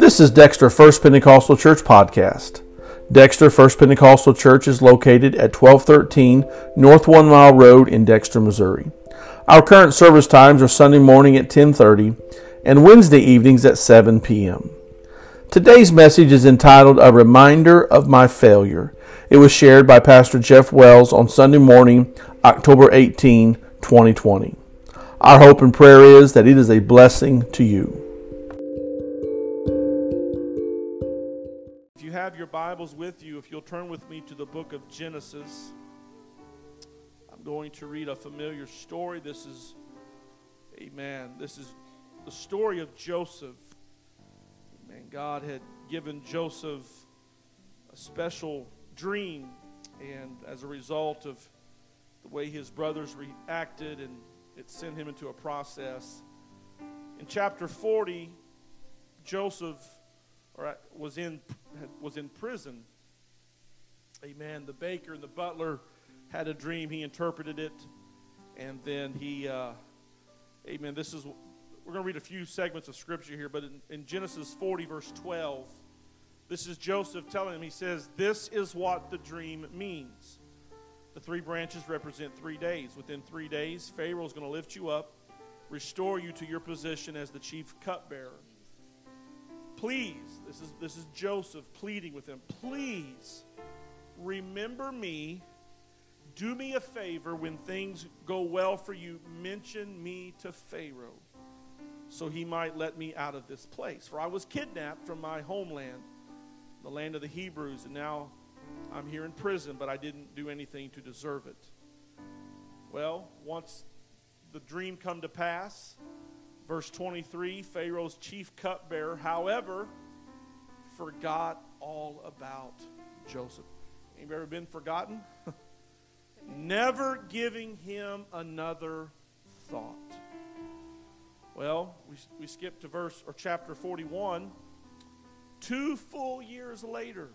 This is Dexter First Pentecostal Church Podcast. Dexter First Pentecostal Church is located at 1213 North One Mile Road in Dexter, Missouri. Our current service times are Sunday morning at 1030 and Wednesday evenings at 7 p.m. Today's message is entitled A Reminder of My Failure. It was shared by Pastor Jeff Wells on Sunday morning, October 18, 2020. Our hope and prayer is that it is a blessing to you. Your Bibles with you, if you'll turn with me to the book of Genesis, I'm going to read a familiar story. This is, amen, this is the story of Joseph. Amen. God had given Joseph a special dream, and as a result of the way his brothers reacted and it sent him into a process. In chapter 40, Joseph was in, was in prison. Amen. The baker and the butler had a dream. He interpreted it. And then he, uh, amen. This is, we're going to read a few segments of scripture here, but in, in Genesis 40, verse 12, this is Joseph telling him, he says, This is what the dream means. The three branches represent three days. Within three days, Pharaoh is going to lift you up, restore you to your position as the chief cupbearer. Please, this is, this is Joseph pleading with him, please remember me. Do me a favor when things go well for you. Mention me to Pharaoh so he might let me out of this place. For I was kidnapped from my homeland, the land of the Hebrews, and now I'm here in prison, but I didn't do anything to deserve it. Well, once the dream come to pass, verse 23, Pharaoh's chief cupbearer, however, forgot all about Joseph. You ever been forgotten? Never giving him another thought. Well, we, we skip to verse or chapter 41. Two full years later,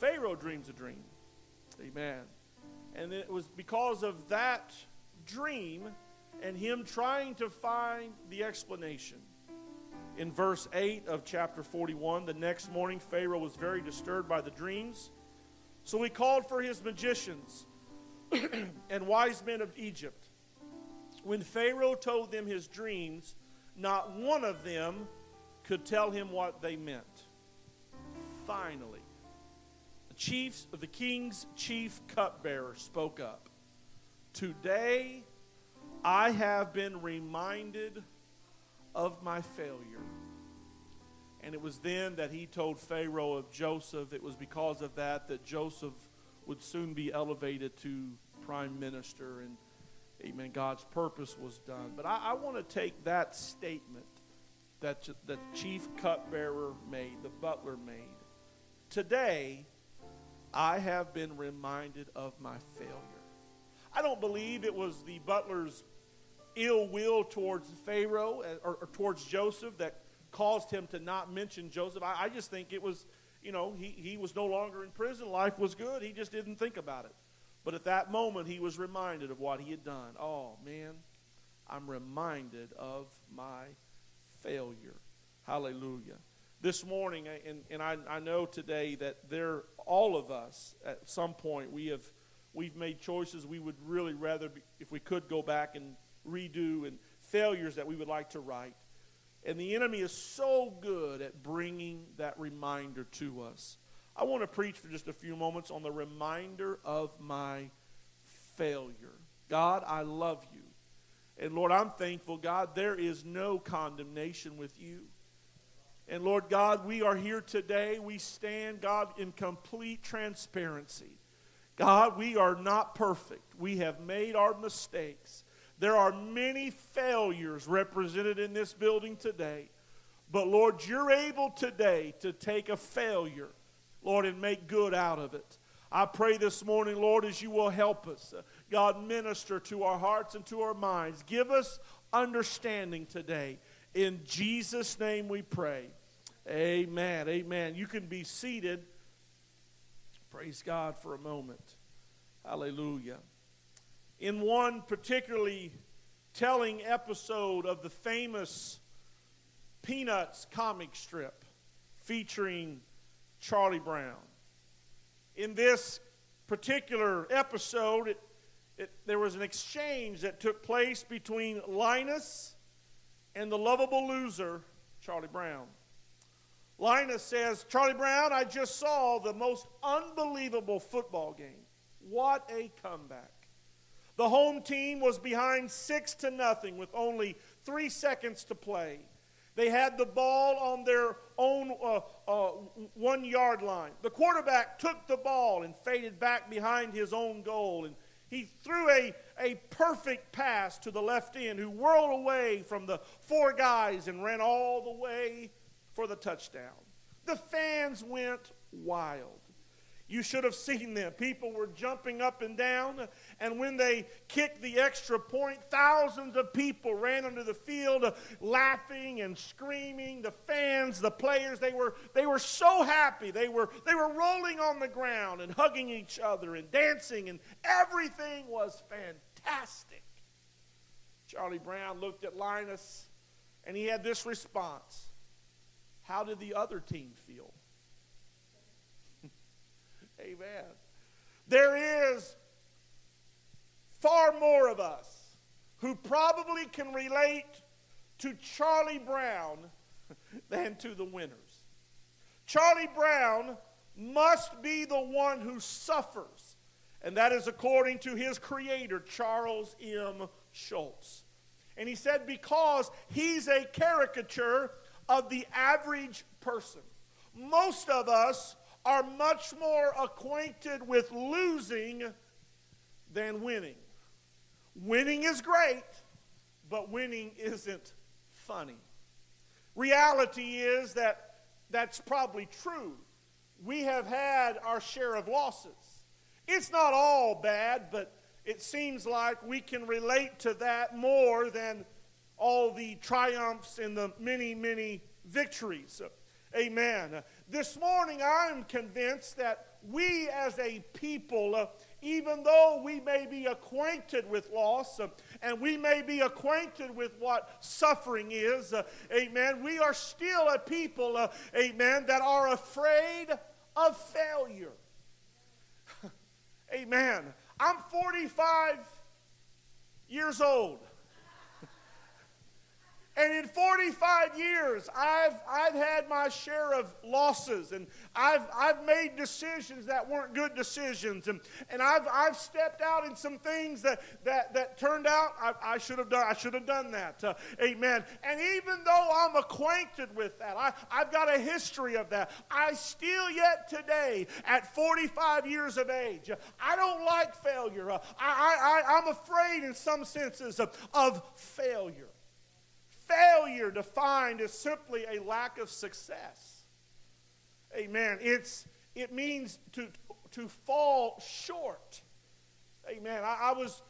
Pharaoh dreams a dream. Amen. And it was because of that dream and him trying to find the explanation. In verse 8 of chapter 41, the next morning, Pharaoh was very disturbed by the dreams. So he called for his magicians and wise men of Egypt. When Pharaoh told them his dreams, not one of them could tell him what they meant. Finally, the chiefs of the king's chief cupbearer spoke up. Today I have been reminded of my failure. And it was then that he told Pharaoh of Joseph. It was because of that that Joseph would soon be elevated to prime minister. And, amen, God's purpose was done. But I, I want to take that statement that the chief cupbearer made, the butler made. Today, I have been reminded of my failure. I don't believe it was the butler's ill will towards Pharaoh uh, or, or towards Joseph that caused him to not mention Joseph. I, I just think it was, you know, he, he was no longer in prison. Life was good. He just didn't think about it. But at that moment, he was reminded of what he had done. Oh, man, I'm reminded of my failure. Hallelujah this morning, and, and I, I know today that there, all of us, at some point, we have we've made choices we would really rather, be, if we could, go back and redo, and failures that we would like to right. And the enemy is so good at bringing that reminder to us. I want to preach for just a few moments on the reminder of my failure. God, I love you. And Lord, I'm thankful, God, there is no condemnation with you. And Lord God, we are here today. We stand, God, in complete transparency. God, we are not perfect. We have made our mistakes. There are many failures represented in this building today. But Lord, you're able today to take a failure, Lord, and make good out of it. I pray this morning, Lord, as you will help us. Uh, God, minister to our hearts and to our minds. Give us understanding today. In Jesus' name we pray. Amen. Amen. You can be seated. Praise God for a moment. Hallelujah. In one particularly telling episode of the famous Peanuts comic strip featuring Charlie Brown. In this particular episode, it, it, there was an exchange that took place between Linus and the lovable loser, Charlie Brown. Linus says, Charlie Brown, I just saw the most unbelievable football game. What a comeback. The home team was behind six to nothing with only three seconds to play. They had the ball on their own uh, uh, one yard line. The quarterback took the ball and faded back behind his own goal. And he threw a, a perfect pass to the left end, who whirled away from the four guys and ran all the way for the touchdown. The fans went wild. You should have seen them. People were jumping up and down, and when they kicked the extra point, thousands of people ran onto the field laughing and screaming. The fans, the players, they were, they were so happy. They were, they were rolling on the ground and hugging each other and dancing, and everything was fantastic. Charlie Brown looked at Linus, and he had this response How did the other team feel? Amen. There is far more of us who probably can relate to Charlie Brown than to the winners. Charlie Brown must be the one who suffers, and that is according to his creator, Charles M. Schulz. And he said, because he's a caricature of the average person. Most of us are much more acquainted with losing than winning. Winning is great, but winning isn't funny. Reality is that that's probably true. We have had our share of losses. It's not all bad, but it seems like we can relate to that more than all the triumphs and the many, many victories. Amen. This morning, I'm convinced that we as a people, even though we may be acquainted with loss and we may be acquainted with what suffering is, amen, we are still a people, amen, that are afraid of failure. amen. I'm 45 years old. And in 45 years, I've, I've had my share of losses and I've, I've made decisions that weren't good decisions. And, and I've, I've stepped out in some things that, that, that turned out I, I should have done, I should have done that. Uh, amen. And even though I'm acquainted with that, I, I've got a history of that, I still yet today, at 45 years of age, I don't like failure. Uh, I, I, I'm afraid in some senses of, of failure failure defined as simply a lack of success. Amen. It's, it means to, to fall short. Amen. I, I was,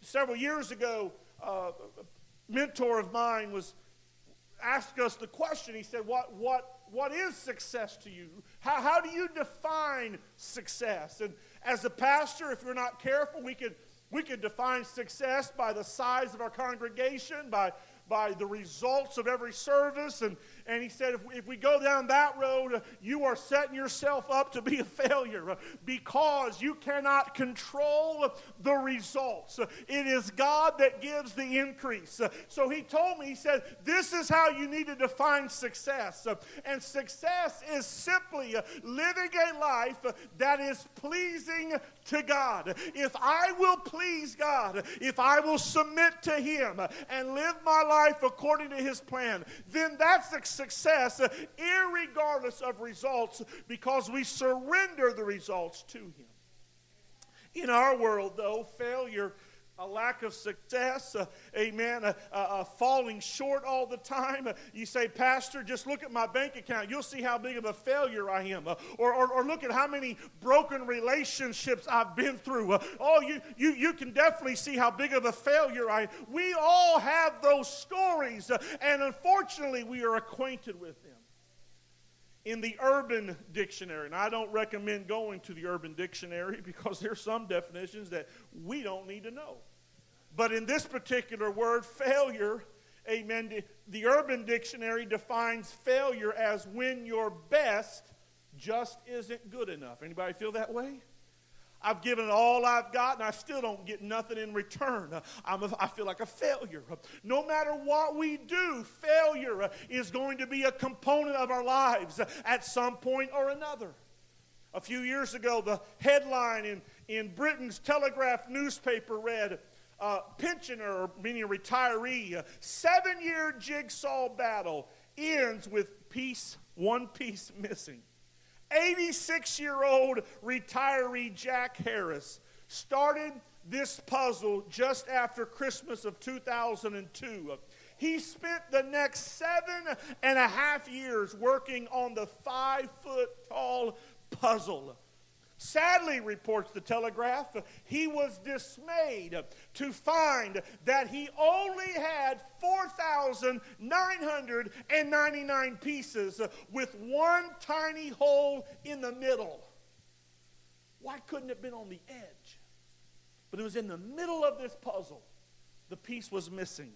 several years ago, uh, a mentor of mine was asked us the question. He said, What, what, what is success to you? How, how do you define success? And as a pastor, if you're not careful, we could, we could define success by the size of our congregation, by by the results of every service. And, and he said, if, if we go down that road, uh, you are setting yourself up to be a failure uh, because you cannot control the results. Uh, it is God that gives the increase. So he told me, he said, this is how you need to define success. And success is simply living a life that is pleasing to God. If I will please God, if I will submit to Him and live my life according to His plan, then that's a success, regardless of results, because we surrender the results to Him. In our world, though, failure a lack of success, uh, amen, uh, uh, falling short all the time. you say, Pastor, just look at my bank account. You'll see how big of a failure I am. Uh, or, or, or, look at how many broken relationships I've been through. Uh, oh, you, you, you can definitely see how big of a failure I am. We all have those stories, uh, and unfortunately, we are acquainted with in the urban dictionary and i don't recommend going to the urban dictionary because there's some definitions that we don't need to know but in this particular word failure Amen. The Urban Dictionary defines failure as when your best just isn't good enough. Anybody feel that way? I've given all I've got, and I still don't get nothing in return. I'm a, I feel like a failure. No matter what we do, failure is going to be a component of our lives at some point or another. A few years ago, the headline in, in Britain's Telegraph newspaper read, uh, pensioner, meaning retiree, seven year jigsaw battle ends with piece, one piece missing. 86 year old retiree Jack Harris started this puzzle just after Christmas of 2002. He spent the next seven and a half years working on the five foot tall puzzle. Sadly, reports the Telegraph, he was dismayed to find that he only had 4,999 pieces with one tiny hole in the middle. Why couldn't it have been on the edge? But it was in the middle of this puzzle. The piece was missing.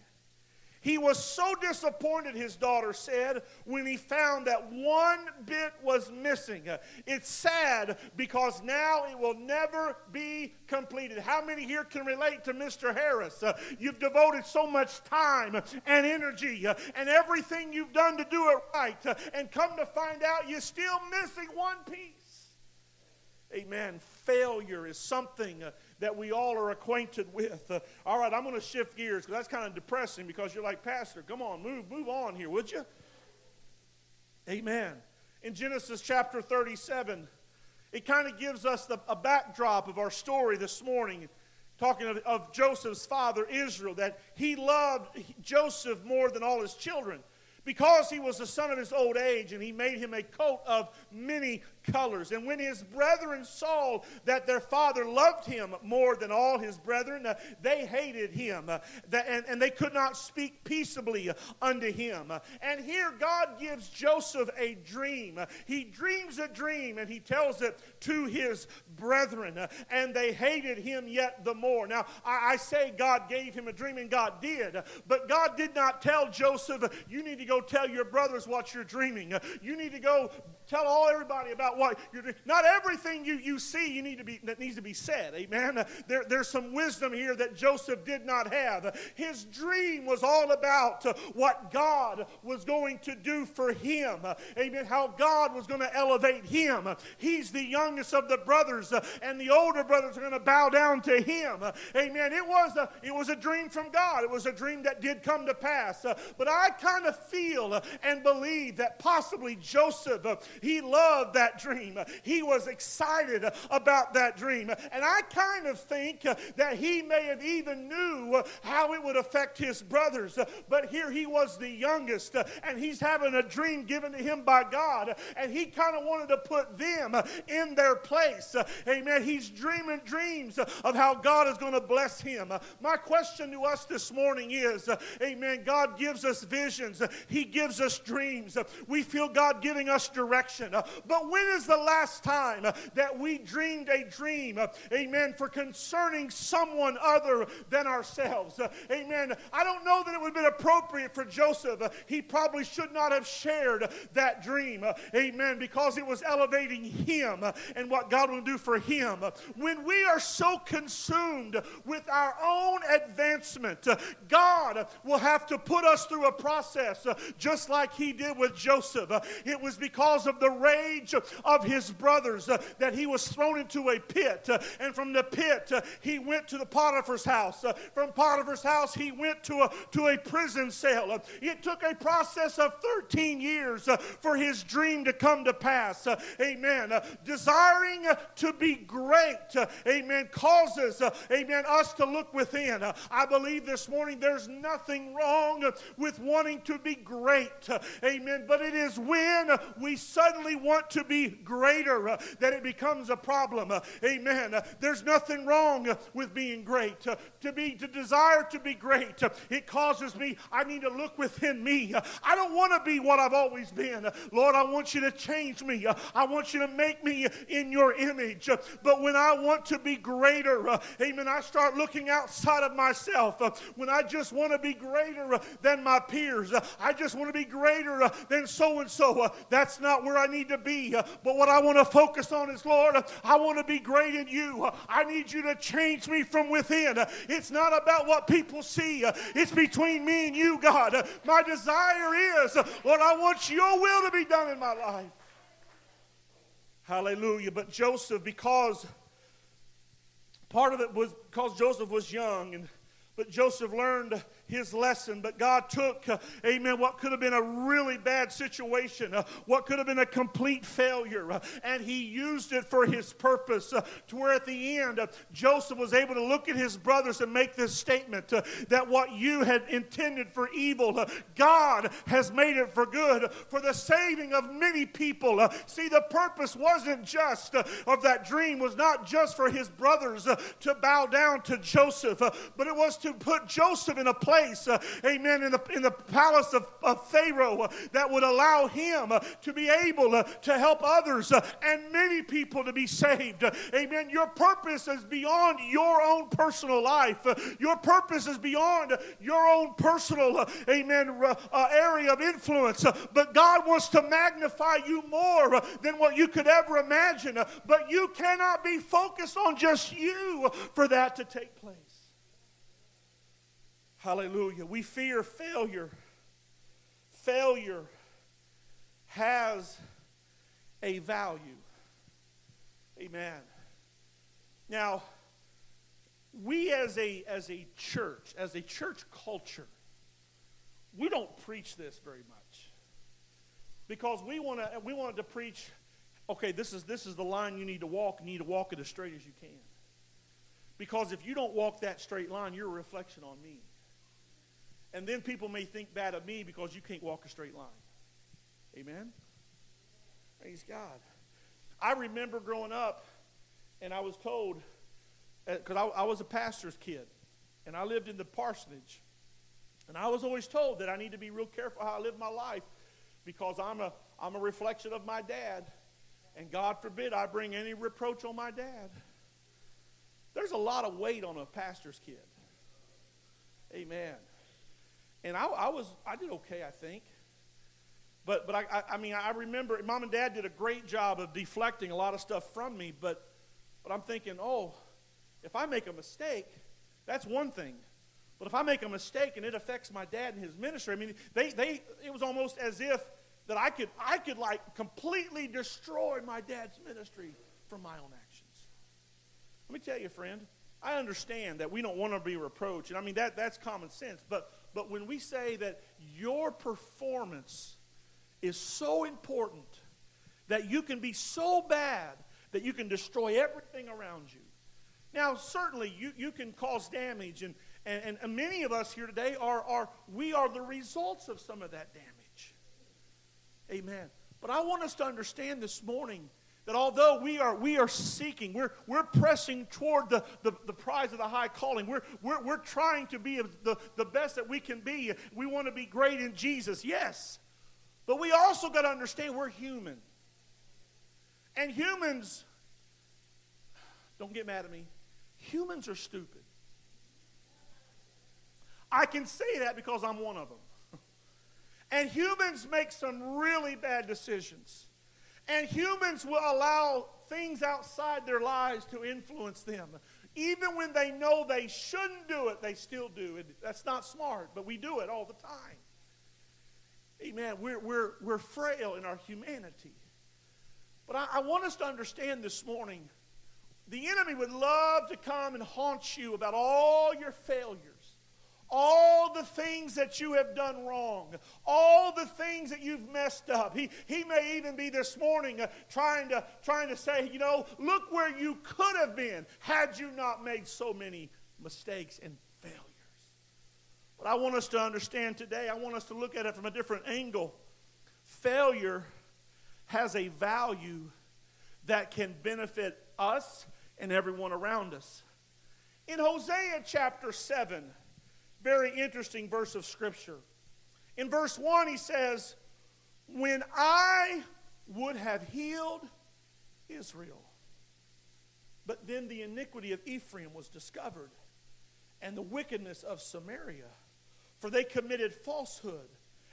He was so disappointed, his daughter said, when he found that one bit was missing. It's sad because now it will never be completed. How many here can relate to Mr. Harris? You've devoted so much time and energy and everything you've done to do it right, and come to find out you're still missing one piece. Amen. Failure is something that we all are acquainted with. Uh, all right, I'm going to shift gears because that's kind of depressing because you're like, Pastor, come on, move, move on here, would you? Amen. In Genesis chapter 37, it kind of gives us the, a backdrop of our story this morning, talking of, of Joseph's father, Israel, that he loved Joseph more than all his children because he was the son of his old age, and he made him a coat of many colors. And when his brethren saw that their father loved him more than all his brethren, uh, they hated him, uh, and, and they could not speak peaceably unto him. and here God gives Joseph a dream. he dreams a dream, and he tells it to his brethren, uh, and they hated him yet the more. Now, I, I say God gave him a dream, and God did, but God did not tell Joseph, You need to go tell your brothers what you're dreaming. You need to go tell all everybody about what you're doing. Not everything you, you see you need to be that needs to be said. Amen. There, there's some wisdom here that Joseph did not have. His dream was all about what God was going to do for him. Amen. How God was going to elevate him. He's the youngest of the brothers, and the older brothers are going to bow down to him. Amen. It was a it was a dream from God. It was a dream that did come to pass. But I kind of feel and believe that possibly Joseph he loved that dream. He was excited about that dream. And I kind of think that he may have even knew how it would affect his brothers. But here he was the youngest, and he's having a dream given to him by God, and he kind of wanted to put them in their place. Amen. He's dreaming dreams of how God is going to bless him. My question to us this morning is, Amen. God gives us visions. He gives us dreams. We feel God giving us direction Uh, but when is the last time uh, that we dreamed a dream, uh, amen, for concerning someone other than ourselves? Uh, amen. I don't know that it would have been appropriate for Joseph. Uh, he probably should not have shared uh, that dream, amen, because it was elevating him and what God will do for him. When we are so consumed with our own advancement, God will have to put us through a process just like he did with Joseph. It was because of the rage of his brothers uh, that he was thrown into a pit. Uh, and from the pit, uh, he went to the Potiphar's house. Uh, from Potiphar's house, he went to a, to a prison cell. Uh, it took a process of 13 years uh, for his dream to come to pass. amen. desiring to be great, amen, causes, amen, us to look within. I believe this morning there's nothing wrong with wanting to be great. amen. But it is when we suddenly want to be greater uh, that it becomes a problem. Uh, amen. Uh, there's nothing wrong uh, with being great. Uh, to be to desire to be great, uh, it causes me. I need to look within me. I don't want to be what I've always been. Lord, I want you to change me. I want you to make me in your image. But when I want to be greater, amen, I start looking outside of myself. When I just want to be greater than my peers, I just want to be greater than so and so. That's not where I need to be. But what I want to focus on is, Lord, I want to be great in you. I need you to change me from within. It's not about what people see, it's between me and you, God. My desire is, Lord, I want your will to be done in my life. Hallelujah. But Joseph, because part of it was because Joseph was young and but Joseph learned his lesson. But God took, uh, amen, what could have been a really bad situation, uh, what could have been a complete failure, uh, and he used it for his purpose. Uh, to where at the end, uh, Joseph was able to look at his brothers and make this statement uh, that what you had intended for evil, God has made it for good, for the saving of many people. see, the purpose wasn't just of that dream, was not just for his brothers to bow down to Joseph, but it was to put Joseph in a place place, uh, amen, in the, in the palace of, of Pharaoh uh, that would allow him uh, to be able uh, to help others uh, and many people to be saved. Uh, amen. Your purpose is beyond your own personal life, your purpose is beyond your own personal, amen, area of influence. but God wants to magnify you more than what you could ever imagine. but you cannot be focused on just you for that to take place. Hallelujah. We fear failure. Failure has a value. Amen. Now, we as a, as a church, as a church culture, we don't preach this very much. Because we want to we wanted to preach, okay, this is this is the line you need to walk, you need to walk it as straight as you can. Because if you don't walk that straight line, you're a reflection on me. And then people may think bad of me because you can't walk a straight line. Amen? Praise God. I remember growing up, and I was told, because uh, I, I was a pastor's kid, and I lived in the parsonage. And I was always told that I need to be real careful how I live my life because I'm a, I'm a reflection of my dad. And God forbid I bring any reproach on my dad. There's a lot of weight on a pastor's kid. Amen. And I, I was, I did okay, I think. But, but I, I, I mean, I remember mom and dad did a great job of deflecting a lot of stuff from me. But, but I'm thinking, oh, if I make a mistake, that's one thing. But if I make a mistake and it affects my dad and his ministry, I mean, they, they, it was almost as if that I could, I could like completely destroy my dad's ministry from my own actions. Let me tell you, friend, I understand that we don't want to be reproached. And I mean, that, that's common sense. But but when we say that your performance is so important that you can be so bad that you can destroy everything around you. Now, certainly, you, you can cause damage, and, and, and many of us here today are, are, we are the results of some of that damage. Amen. But I want us to understand this morning that although we are, we are seeking, we're, we're pressing toward the, the, the prize of the high calling, we're, we're, we're trying to be the, the best that we can be. We want to be great in Jesus, yes. But we also got to understand we're human. And humans, don't get mad at me, humans are stupid. I can say that because I'm one of them. And humans make some really bad decisions. And humans will allow things outside their lives to influence them. Even when they know they shouldn't do it, they still do. it. that's not smart, but we do it all the time. Amen. We're, we're, we're frail in our humanity. But I, I want us to understand this morning the enemy would love to come and haunt you about all your failures all the things that you have done wrong, all the things that you've messed up. He, he may even be this morning uh, trying, to, trying to say, you know, look where you could have been had you not made so many mistakes and failures. But I want us to understand today, I want us to look at it from a different angle. Failure has a value that can benefit us and everyone around us. In Hosea chapter 7, very interesting verse of Scripture. In verse 1, he says, When I would have healed Israel, but then the iniquity of Ephraim was discovered, and the wickedness of Samaria, for they committed falsehood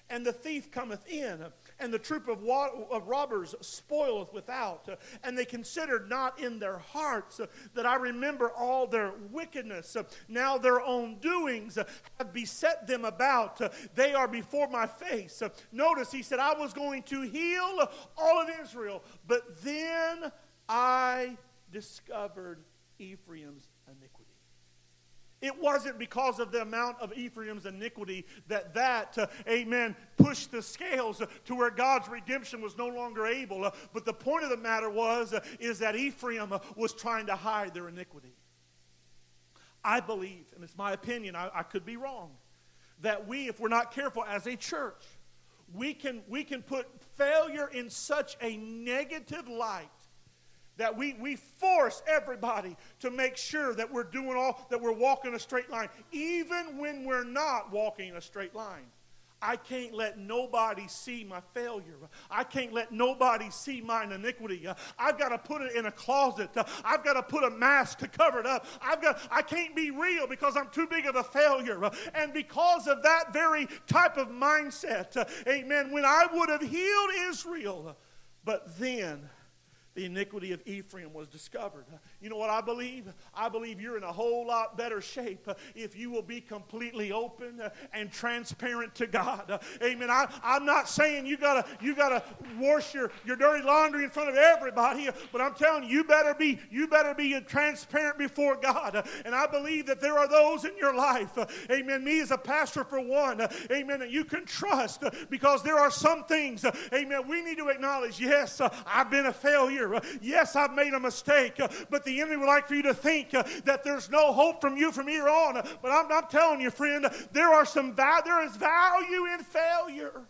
and the thief cometh in, and the troop of, wa- of robbers spoileth without. And they considered not in their hearts that I remember all their wickedness. Now their own doings have beset them about. They are before my face. Notice he said, I was going to heal all of Israel, but then I discovered Ephraim's. It wasn't because of the amount of Ephraim's iniquity that that, uh, amen, pushed the scales to where God's redemption was no longer able. Uh, but the point of the matter was, uh, is that Ephraim uh, was trying to hide their iniquity. I believe, and it's my opinion, I, I could be wrong, that we, if we're not careful as a church, we can, we can put failure in such a negative light that we, we force everybody to make sure that we're doing all that we're walking a straight line even when we're not walking a straight line I can't let nobody see my failure. I can't let nobody see my iniquity. I've got to put it in a closet. I've got to put a mask to cover it up. I've got I can't be real because I'm too big of a failure. And because of that very type of mindset, amen, when I would have healed Israel, but then the iniquity of Ephraim was discovered. You know what I believe? I believe you're in a whole lot better shape if you will be completely open and transparent to God. Amen. I, I'm not saying you gotta you gotta wash your, your dirty laundry in front of everybody, but I'm telling you, you better be you better be transparent before God. And I believe that there are those in your life, amen. Me as a pastor for one, amen, that you can trust because there are some things, amen, we need to acknowledge, yes, I've been a failure. Yes, I've made a mistake, but the enemy would like for you to think uh, that there's no hope from you from here on. But I'm, I'm telling you, friend, there are some va- there is value in failure.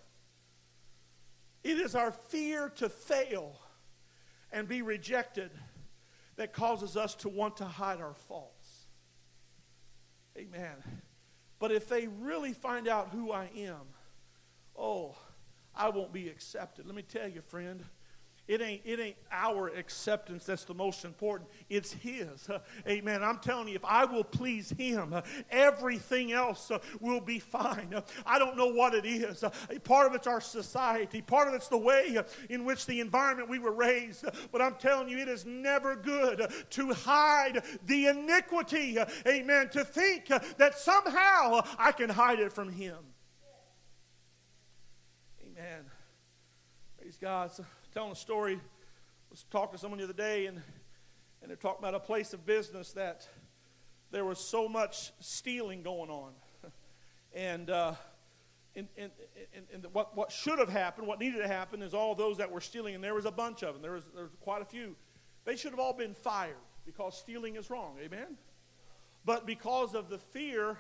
It is our fear to fail and be rejected that causes us to want to hide our faults. Amen. But if they really find out who I am, oh, I won't be accepted. Let me tell you, friend, it ain't, it ain't our acceptance that's the most important. It's His. Uh, amen. I'm telling you, if I will please Him, uh, everything else uh, will be fine. Uh, I don't know what it is. Uh, part of it's our society, part of it's the way uh, in which the environment we were raised. but I'm telling you, it is never good to hide the iniquity. amen. To think that somehow I can hide it from Him. Amen. Praise God. Telling a story. I was talking to someone the other day, and, and they're talking about a place of business that there was so much stealing going on. and, uh, and, and, and, what, what should have happened, what needed to happen, is all those that were stealing, and there was a bunch of them, there was, there was quite a few, they should have all been fired because stealing is wrong. Amen? But because of the fear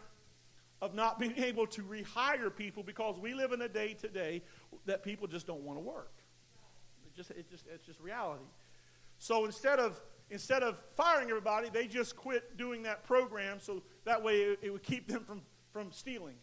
of not being able to rehire people, because we live in a day today that people just don't want to work just, it just, it's just reality. So instead of, instead of firing everybody, they just quit doing that program so that way it, it would keep them from, from stealing.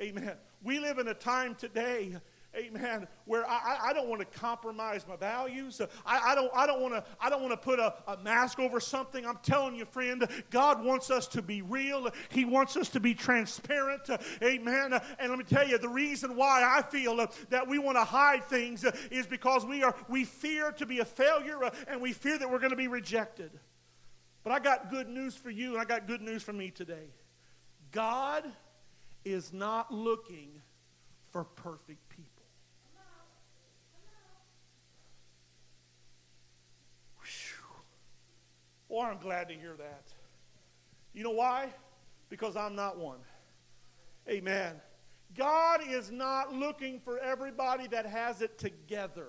Amen. We live in a time today amen, where I, I don't want to compromise my values. I, I don't, I don't want to, I don't want to put a, a mask over something. I'm telling you, friend, God wants us to be real. He wants us to be transparent. Amen. And let me tell you, the reason why I feel that we want to hide things is because we are, we fear to be a failure and we fear that we're going to be rejected. But I got good news for you, and I got good news for me today. God is not looking for perfect people. Boy, I'm glad to hear that. You know why? Because I'm not one. Amen. God is not looking for everybody that has it together.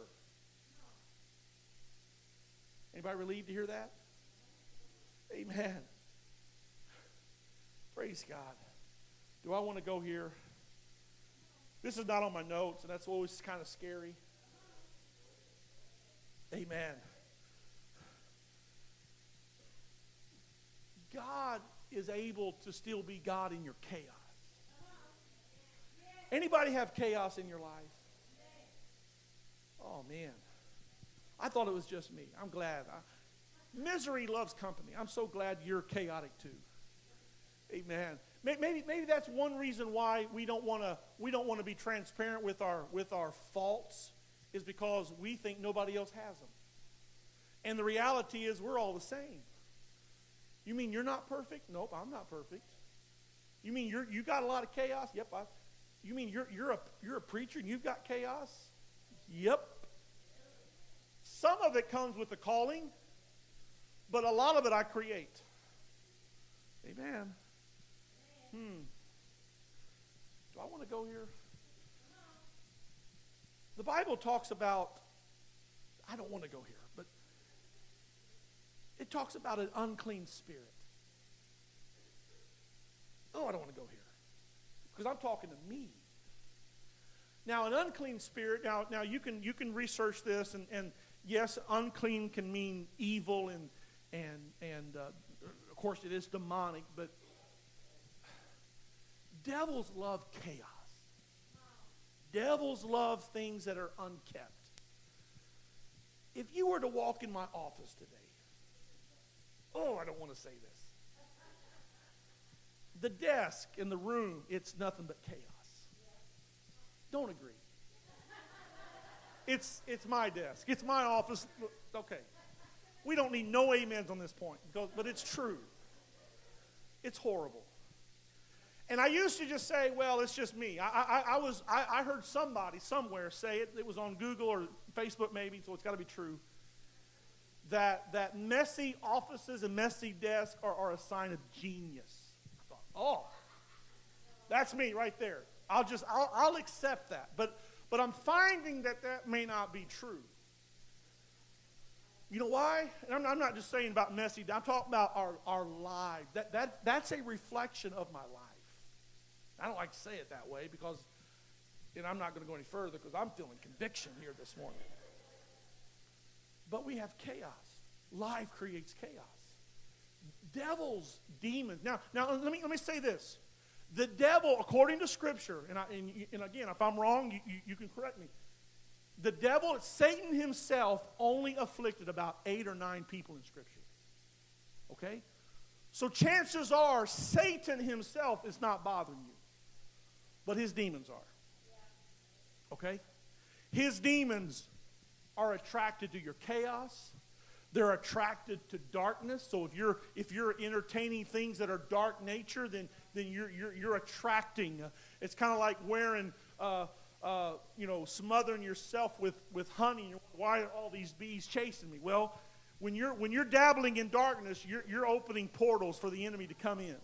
Anybody relieved to hear that? Amen. Praise God. Do I want to go here? This is not on my notes, and that's always kind of scary. Amen. God is able to still be God in your chaos. Anybody have chaos in your life? Oh man. I thought it was just me. I'm glad. I, misery loves company. I'm so glad you're chaotic too. Amen. Maybe, maybe that's one reason why we don't want to we don't want to be transparent with our with our faults is because we think nobody else has them. And the reality is we're all the same. You mean you're not perfect? Nope, I'm not perfect. You mean you're you got a lot of chaos? Yep, I. You mean you're you're a you're a preacher and you've got chaos? Yep. Some of it comes with the calling, but a lot of it I create. Amen. Hmm. Do I want to go here? The Bible talks about, I don't want to go here, it talks about an unclean spirit. Oh, I don't want to go here. Because I'm talking to me. Now, an unclean spirit, now, now you, can, you can research this, and, and yes, unclean can mean evil, and, and, and uh, of course it is demonic, but devils love chaos. Devils love things that are unkept. If you were to walk in my office today, oh, I don't want to say this. The desk in the room, it's nothing but chaos. Don't agree. It's, it's my desk. It's my office. Okay. We don't need no amens on this point, but it's true. It's horrible. And I used to just say, well, it's just me. I, I, I was, I, I, heard somebody somewhere say it. It was on Google or Facebook maybe, so it's got to be true. That, that messy offices and messy desks are, are a sign of genius. Thought, oh, that's me right there. I'll just, I'll, I'll accept that. But, but I'm finding that that may not be true. You know why? And I'm, I'm not just saying about messy. I'm talking about our, our lives. That, that, that's a reflection of my life. I don't like to say it that way because, and I'm not going to go any further because I'm feeling conviction here this morning. But we have chaos. Life creates chaos. Devils, demons. Now, now let me let me say this: the devil, according to Scripture, and, I, and, and again, if I'm wrong, you, you, you can correct me. The devil, Satan himself, only afflicted about eight or nine people in Scripture. Okay? So chances are Satan himself is not bothering you but his demons are. Okay? His demons are attracted to your chaos. They're attracted to darkness. So if you're if you're entertaining things that are dark nature, then then you're you're, you're attracting. It's kind of like wearing. Uh, uh, you know, smothering yourself with, with honey. Why are all these bees chasing me? Well, when you're, when you're dabbling in darkness, you're, you're opening portals for the enemy to come in.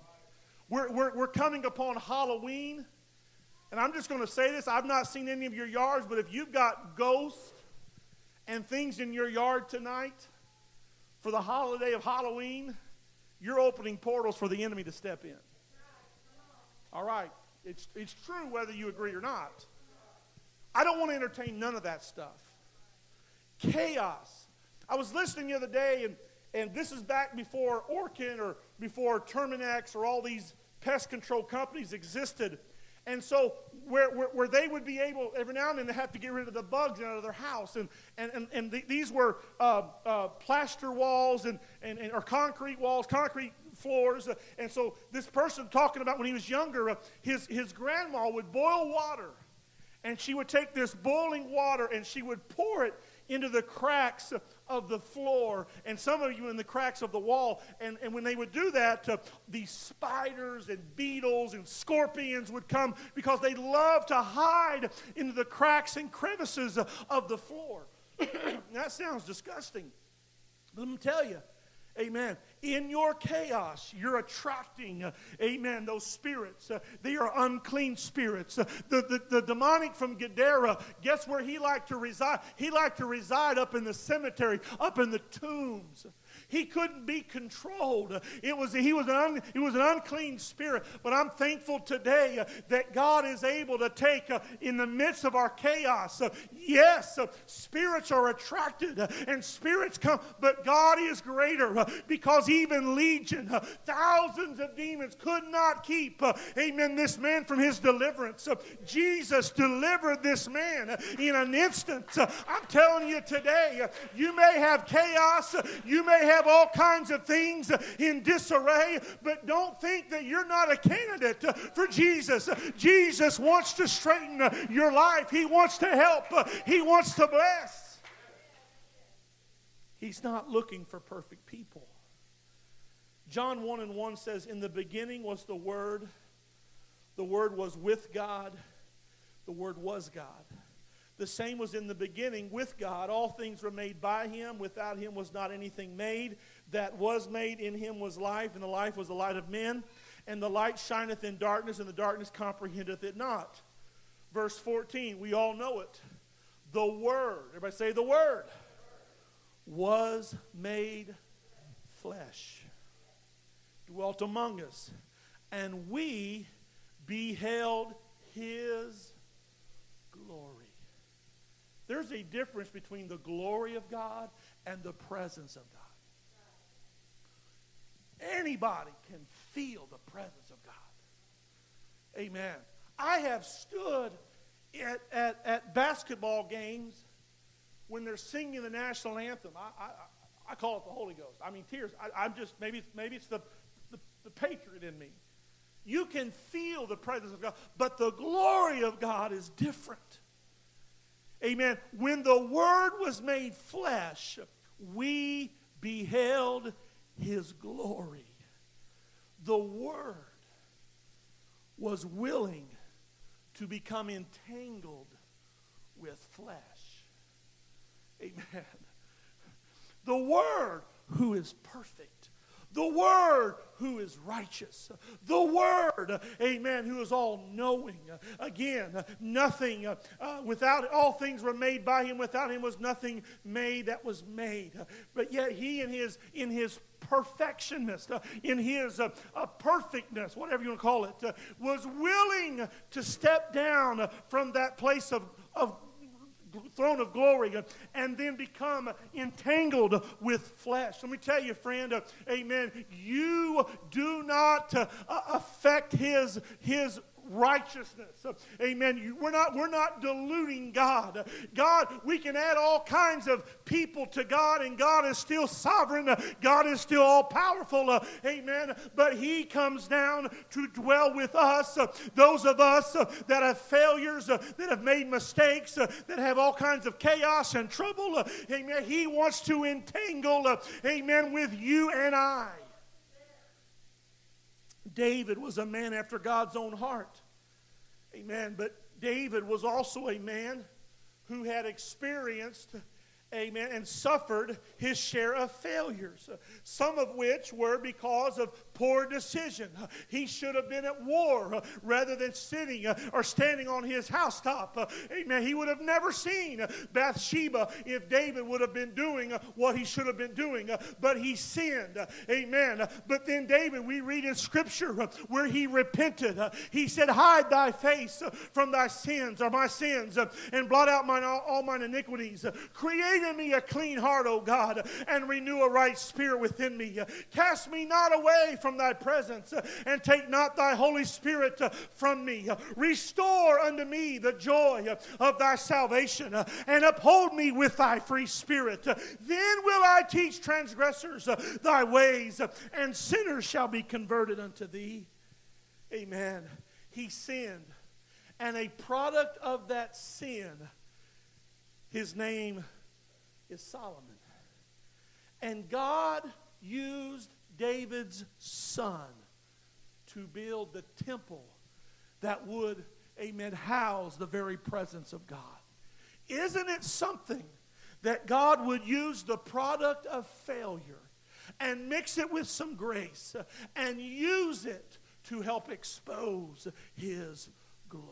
We're, we're, we're coming upon Halloween, and I'm just going to say this I've not seen any of your yards, but if you've got ghosts and things in your yard tonight for the holiday of Halloween, you're opening portals for the enemy to step in. All right. It's, it's true whether you agree or not. I don't want to entertain none of that stuff. Chaos. I was listening the other day, and, and this is back before Orkin or before Terminix or all these pest control companies existed. And so, where, where, where, they would be able, every now and then, to have to get rid of the bugs out of their house. And, and, and, and the, these were uh, uh, plaster walls and, and, and, or concrete walls, concrete floors. Uh, and so, this person talking about when he was younger, uh, his, his grandma would boil water. And she would take this boiling water and she would pour it into the cracks of the floor and some of you in the cracks of the wall. And, and when they would do that, uh, these spiders and beetles and scorpions would come because they love to hide into the cracks and crevices of the floor. that sounds disgusting. Let me tell you, Amen. In your chaos, you're attracting, uh, amen, those spirits. Uh, they are unclean spirits. Uh, the, the, the demonic from Gadara, guess where he liked to reside? He liked to reside up in the cemetery, up in the tombs. He couldn't be controlled. It was, he, was an un, he was an unclean spirit. But I'm thankful today uh, that God is able to take, uh, in the midst of our chaos, uh, yes, uh, spirits are attracted uh, and spirits come, but God is greater uh, because even Legion, thousands of demons could not keep, amen, this man from his deliverance. Jesus delivered this man in an instant. I'm telling you today, you may have chaos, you may have all kinds of things in disarray, but don't think that you're not a candidate for Jesus. Jesus wants to straighten your life, He wants to help, He wants to bless. He's not looking for perfect people. John 1 and 1 says, In the beginning was the Word, the Word was with God, the Word was God. The same was in the beginning with God. All things were made by him. Without him was not anything made. That was made in him was life, and the life was the light of men. And the light shineth in darkness, and the darkness comprehendeth it not. Verse 14, we all know it. The Word, everybody say the Word, was made flesh, dwelt among us, and we beheld his. There's a difference between the glory of God and the presence of God. Anybody can feel the presence of God. Amen. I have stood at, at, at basketball games when they're singing the national anthem. I, I, I call it the Holy Ghost. I mean, tears. I, am just, maybe, maybe it's the, the, the patriot in me. You can feel the presence of God, but the glory of God is different. Amen. When the Word was made flesh, we beheld His glory. The Word was willing to become entangled with flesh. Amen. The Word, who is perfect, the Word who is righteous. The Word, amen, who is all knowing. Again, nothing uh, without all things were made by him. Without him was nothing made that was made. But yet he in his in his perfectionness, uh, in his uh, uh, perfectness, whatever you want to call it, uh, was willing to step down from that place of, of throne of glory and then become entangled with flesh. Let me tell you, friend, uh, amen. You do not uh, affect his, his righteousness. Amen. We're not, we're not diluting God. God, we can add all kinds of people to God, and God is still sovereign. God is still all powerful. Amen. But He comes down to dwell with us. Those of us that have failures, that have made mistakes, that have all kinds of chaos and trouble. Amen. He wants to entangle, amen, with you and I. David was a man after God's own heart. Amen. But David was also a man who had experienced amen, and suffered his share of failures, some of which were because of poor decision. He should have been at war rather than sitting or standing on his housetop. Amen. He would have never seen Bathsheba if David would have been doing what he should have been doing, but he sinned. Amen. But then David, we read in Scripture where he repented. He said, Hide thy face from thy sins or my sins and blot out mine, all mine iniquities. Create in me a clean heart, O God, and renew a right spirit within me. Cast me not away from thy presence, and take not thy Holy Spirit from me. Restore unto me the joy of thy salvation, and uphold me with thy free spirit. Then will I teach transgressors thy ways, and sinners shall be converted unto thee. Amen. He sinned. And a product of that sin, his name is Solomon. And God used David's son to build the temple that would, amen, house the very presence of God. Isn't it something that God would use the product of failure and mix it with some grace and use it to help expose his glory?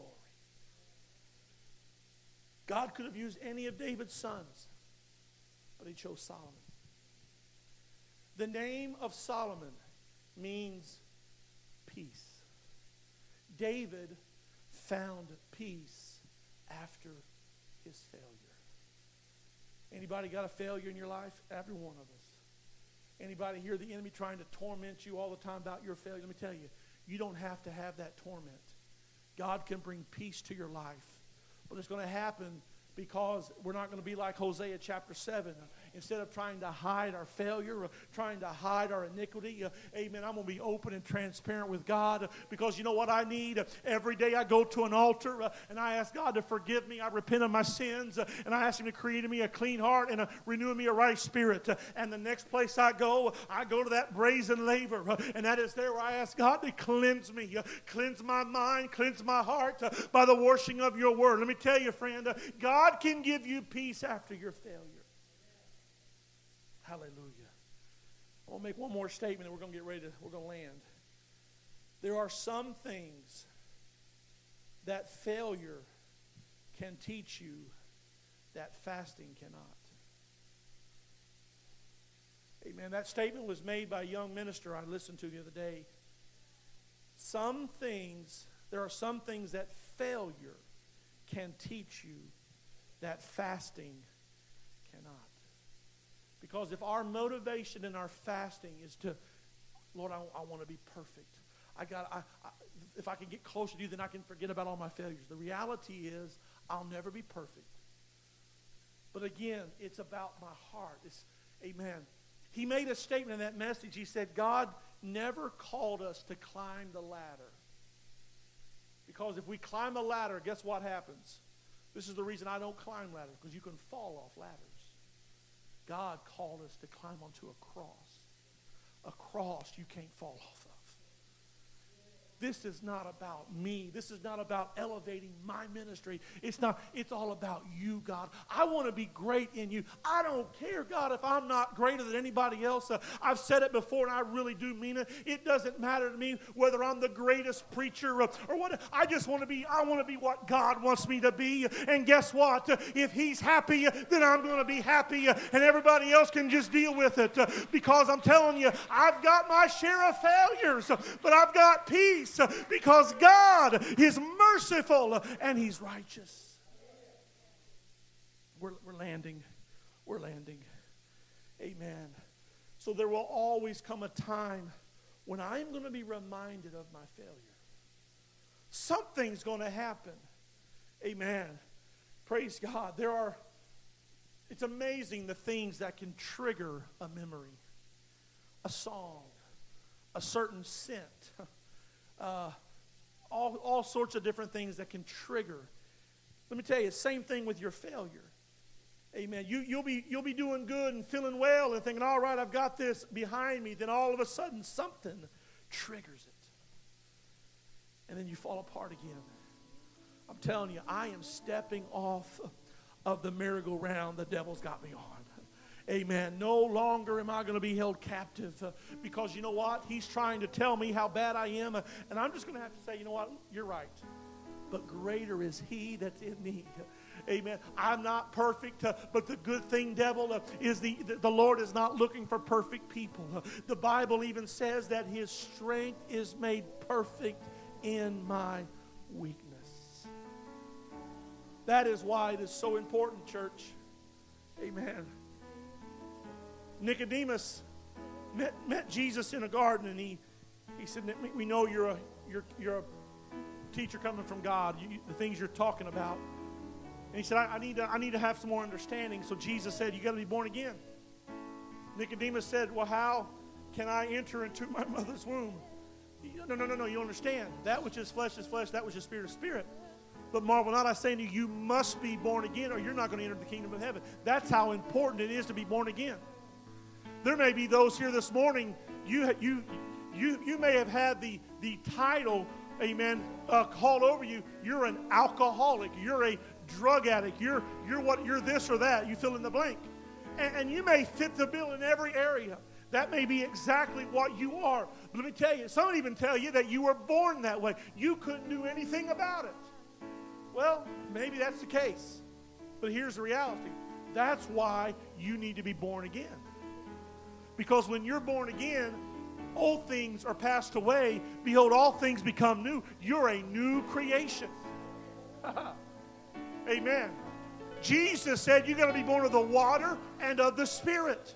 God could have used any of David's sons but he chose Solomon. The name of Solomon means peace. David found peace after his failure. Anybody got a failure in your life? Every one of us. Anybody hear the enemy trying to torment you all the time about your failure? Let me tell you, you don't have to have that torment. God can bring peace to your life. But it's going to happen because we're not going to be like Hosea chapter 7 instead of trying to hide our failure or trying to hide our iniquity. Uh, amen. I'm going to be open and transparent with God because you know what I need? Uh, every day I go to an altar uh, and I ask God to forgive me. I repent of my sins uh, and I ask Him to create in me a clean heart and renew in me a right spirit. Uh, and the next place I go, I go to that brazen laver uh, and that is there where I ask God to cleanse me, cleanse my mind, cleanse my heart by the washing of your word. Let me tell you, friend, God can give you peace after your failure. Hallelujah. I want to make one more statement and we're going to get ready to, we're going to land. There are some things that failure can teach you that fasting cannot. Amen. That statement was made by a young minister I listened to the other day. Some things, there are some things that failure can teach you that fasting cannot. Because if our motivation in our fasting is to, Lord, I, I want to be perfect. I got, I, I, if I can get closer to you, then I can forget about all my failures. The reality is, I'll never be perfect. But again, it's about my heart. It's, amen. He made a statement in that message. He said, God never called us to climb the ladder. Because if we climb a ladder, guess what happens? This is the reason I don't climb ladders, because you can fall off ladders. God called us to climb onto a cross. A cross you can't fall off of. This is not about me. This is not about elevating my ministry. It's not, it's all about you, God. I want to be great in you. I don't care, God, if I'm not greater than anybody else. Uh, I've said it before and I really do mean it. It doesn't matter to me whether I'm the greatest preacher or, or what. I just want to be, I want to be what God wants me to be. And guess what? Uh, if He's happy, uh, then I'm going to be happy and everybody else can just deal with it. Because I'm telling you, I've got my share of failures, but I've got peace peace because God is merciful and He's righteous. We're, we're landing. We're landing. Amen. So there will always come a time when I'm going to be reminded of my failure. Something's going to happen. Amen. Praise God. There are, it's amazing the things that can trigger a memory, a song, a certain scent uh, all, all sorts of different things that can trigger. Let me tell you, same thing with your failure. Amen. You, you'll, be, you'll be doing good and feeling well and thinking, all right, I've got this behind me. Then all of a sudden, something triggers it. And then you fall apart again. I'm telling you, I am stepping off of the merry-go-round the devil's got me on. Amen. No longer am I going to be held captive uh, because you know what? He's trying to tell me how bad I am. Uh, and I'm just going to have to say, you know what? You're right. But greater is He that's in me. Amen. I'm not perfect, uh, but the good thing, devil, uh, is the, the Lord is not looking for perfect people. Uh, the Bible even says that His strength is made perfect in my weakness. That is why it is so important, church. Amen Nicodemus met, met Jesus in a garden, and he, he said, We know you're a, you're, you're a teacher coming from God, you, the things you're talking about. And he said, I, I, need to, I need to have some more understanding. So Jesus said, You got to be born again. Nicodemus said, Well, how can I enter into my mother's womb? No, no, no, no. You understand. That which is flesh is flesh, that which is spirit is spirit. But marvel not, I say to you, you must be born again, or you're not going to enter the kingdom of heaven. That's how important it is to be born again. There may be those here this morning, you, you, you, you may have had the, the title, amen, uh, called over you. You're an alcoholic. You're a drug addict. You're, you're what, you're this or that. You fill in the blank. And, and you may fit the bill in every area. That may be exactly what you are. But let me tell you, some even tell you that you were born that way. You couldn't do anything about it. Well, maybe that's the case. But here's the reality that's why you need to be born again. Because when you're born again, old things are passed away. Behold, all things become new. You're a new creation. Amen. Jesus said you got to be born of the water and of the Spirit.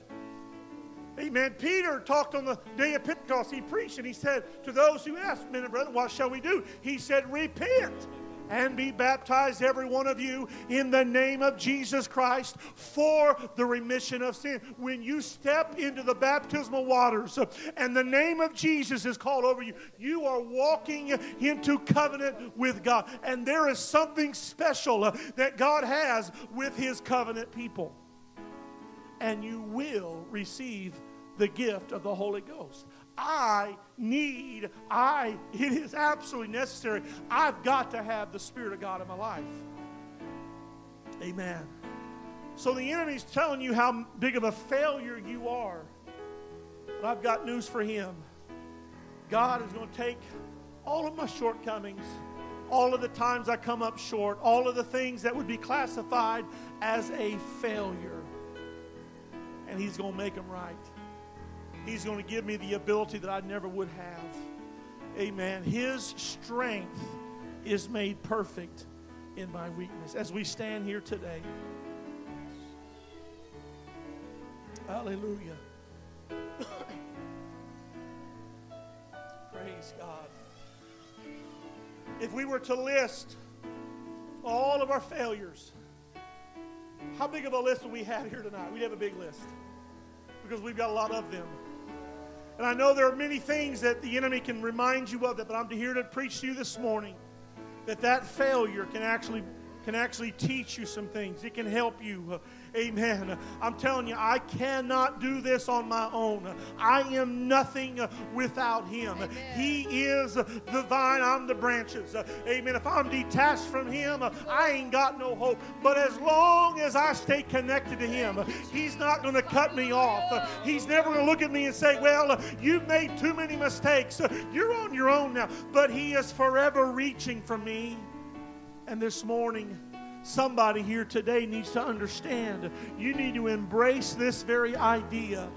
Amen. Peter talked on the day of Pentecost. He preached and he said to those who asked, Men and brethren, what shall we do? He said, Repent and be baptized, every one of you, in the name of Jesus Christ for the remission of sin. When you step into the baptismal waters and the name of Jesus is called over you, you are walking into covenant with God. And there is something special that God has with his covenant people. And you will receive the gift of the Holy Ghost. I need, I, it is absolutely necessary. I've got to have the Spirit of God in my life. Amen. So the enemy's telling you how big of a failure you are. But I've got news for him. God is going to take all of my shortcomings, all of the times I come up short, all of the things that would be classified as a failure, and He's going to make them right. He's going to give me the ability that I never would have. Amen. His strength is made perfect in my weakness. As we stand here today, hallelujah. Praise God. If we were to list all of our failures, how big of a list would we have here tonight? We'd have a big list because we've got a lot of them. And I know there are many things that the enemy can remind you of that, but I'm here to preach to you this morning that that failure can actually can actually teach you some things. It can help you. Amen. I'm telling you, I cannot do this on my own. I am nothing without Him. Amen. He is the vine, I'm the branches. Amen. If I'm detached from Him, I ain't got no hope. But as long as I stay connected to Him, He's not going to cut me off. He's never going to look at me and say, Well, you've made too many mistakes. You're on your own now. But He is forever reaching for me. And this morning, Somebody here today needs to understand you need to embrace this very idea.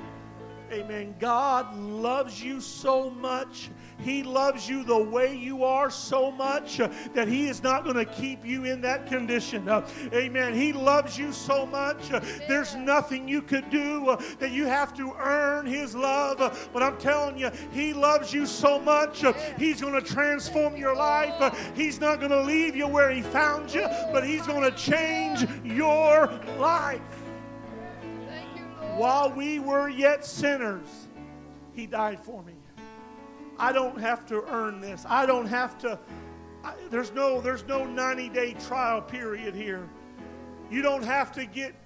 Amen. God loves you so much he loves you the way you are so much that He is not going to keep you in that condition. Uh, amen. He loves you so much. Uh, there's nothing you could do uh, that you have to earn His love. But I'm telling you, He loves you so much. He's going to transform your life. he's not going to leave you where He found you, but He's going to change your life. While we were yet sinners, He died for me. I don't have to earn this. I don't have to. I, there's no there's no 90 day trial period here. You don't have to get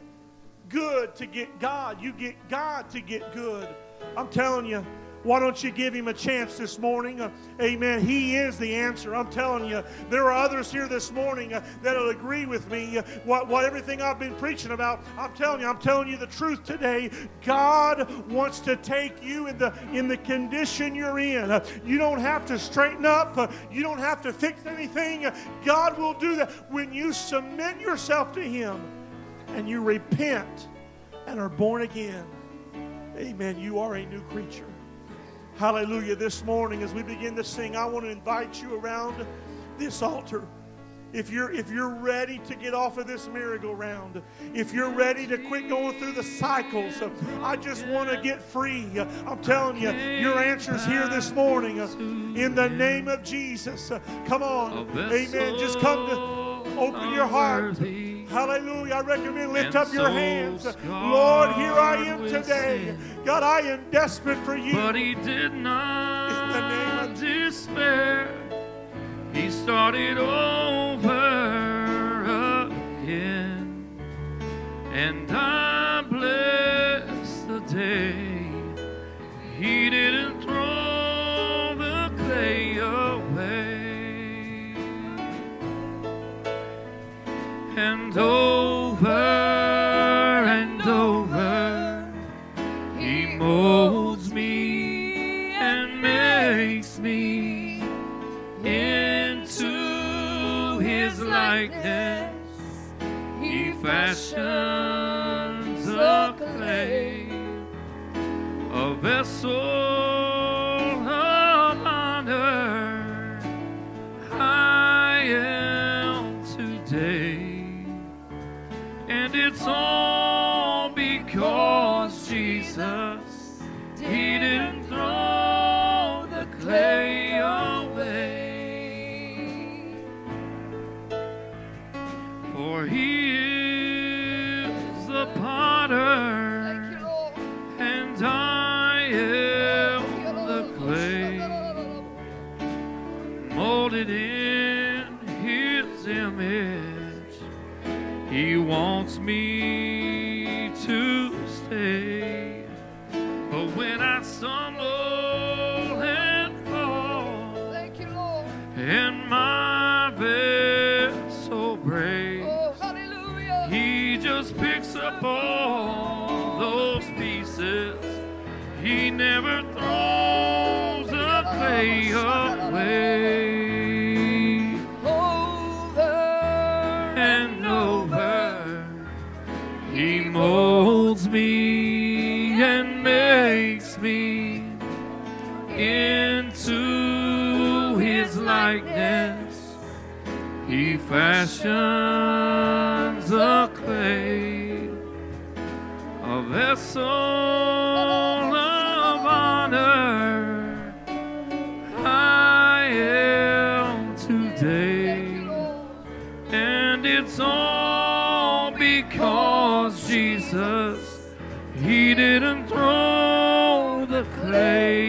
good to get God. You get God to get good. I'm telling you. Why don't you give him a chance this morning? Uh, amen. He is the answer. I'm telling you. There are others here this morning uh, that'll agree with me. Uh, what, what everything I've been preaching about, I'm telling you, I'm telling you the truth today. God wants to take you in the in the condition you're in. Uh, you don't have to straighten up. Uh, you don't have to fix anything. Uh, God will do that when you submit yourself to Him and you repent and are born again. Amen. You are a new creature. Hallelujah. This morning, as we begin to sing, I want to invite you around this altar. If you're, if you're ready to get off of this merry-go-round, if you're ready to quit going through the cycles, I just want to get free. I'm telling you, your answer's here this morning. In the name of Jesus. Come on. Amen. Just come to open your heart. Hallelujah. I recommend lift up your hands. Lord, here I am today. God, I am desperate for you. But he did not despair. He started over again. And I bless the day and over and over. He molds me and makes me into his likeness. He fashions a clay, a vessel.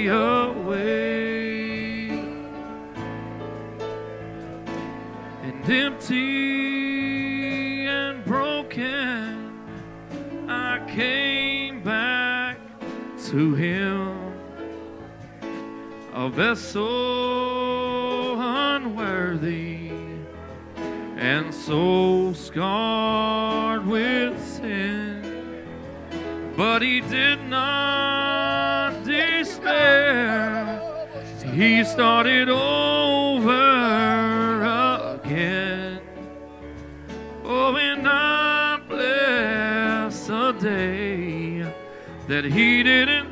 away. And empty and broken I came back to him. A vessel unworthy and so scarred with sin. But he did not He started over again. Oh, and I bless a day that He didn't